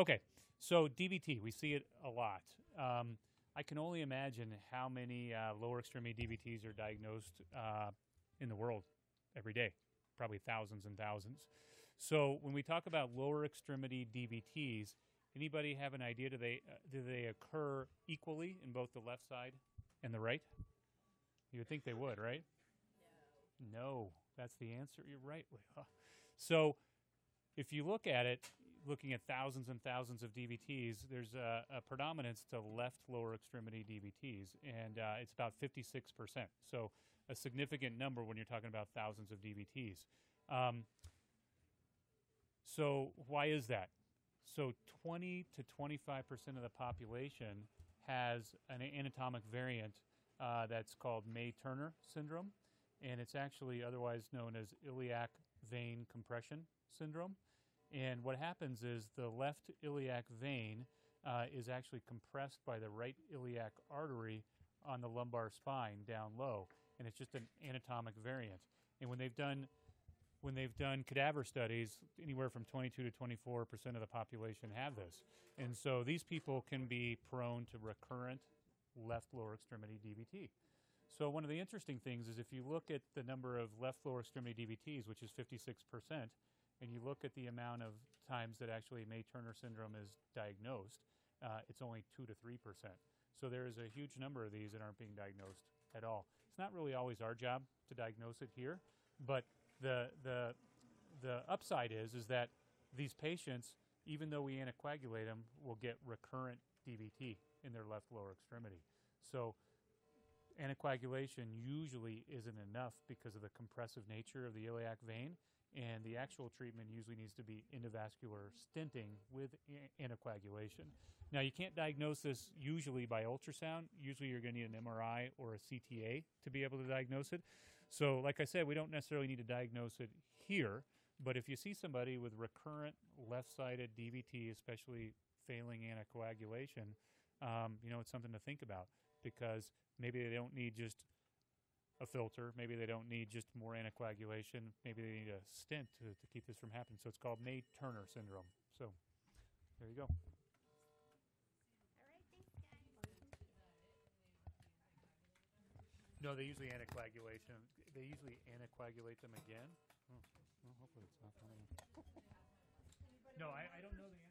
Okay, so DVT, we see it a lot. Um, I can only imagine how many uh, lower extremity DVTs are diagnosed uh, in the world every day, probably thousands and thousands. So when we talk about lower extremity DVTs, anybody have an idea? Do they uh, do they occur equally in both the left side and the right? You would think they would, right? No. No, that's the answer. You're right. So if you look at it, looking at thousands and thousands of DVTs, there's a, a predominance to left lower extremity DVTs, and uh, it's about 56%. So a significant number when you're talking about thousands of DVTs. Um, so why is that? So 20 to 25% of the population has an anatomic variant uh, that's called May-Turner syndrome, and it's actually otherwise known as iliac vein compression syndrome. And what happens is the left iliac vein uh, is actually compressed by the right iliac artery on the lumbar spine down low, and it's just an anatomic variant. And when they've done when they've done cadaver studies, anywhere from 22 to 24 percent of the population have this, and so these people can be prone to recurrent left lower extremity DVT. So one of the interesting things is if you look at the number of left lower extremity DVTs, which is 56 percent, and you look at the amount of times that actually May-Turner syndrome is diagnosed, uh, it's only 2 to 3 percent. So there is a huge number of these that aren't being diagnosed at all. It's not really always our job to diagnose it here, but the, the, the upside is, is that these patients, even though we anticoagulate them, will get recurrent DVT in their left lower extremity. So anticoagulation usually isn't enough because of the compressive nature of the iliac vein and the actual treatment usually needs to be endovascular stenting with anticoagulation. Now, you can't diagnose this usually by ultrasound. Usually, you're going to need an MRI or a CTA to be able to diagnose it. So, like I said, we don't necessarily need to diagnose it here, but if you see somebody with recurrent left sided DVT, especially failing anticoagulation, um, you know, it's something to think about because maybe they don't need just a filter. Maybe they don't need just more anticoagulation. Maybe they need a stent to, to keep this from happening. So it's called May Turner syndrome. So there you go. All right, thanks, guys. No, they usually anticoagulation. They usually anticoagulate them again. Oh, well, hopefully it's not. I. No, I, I don't know the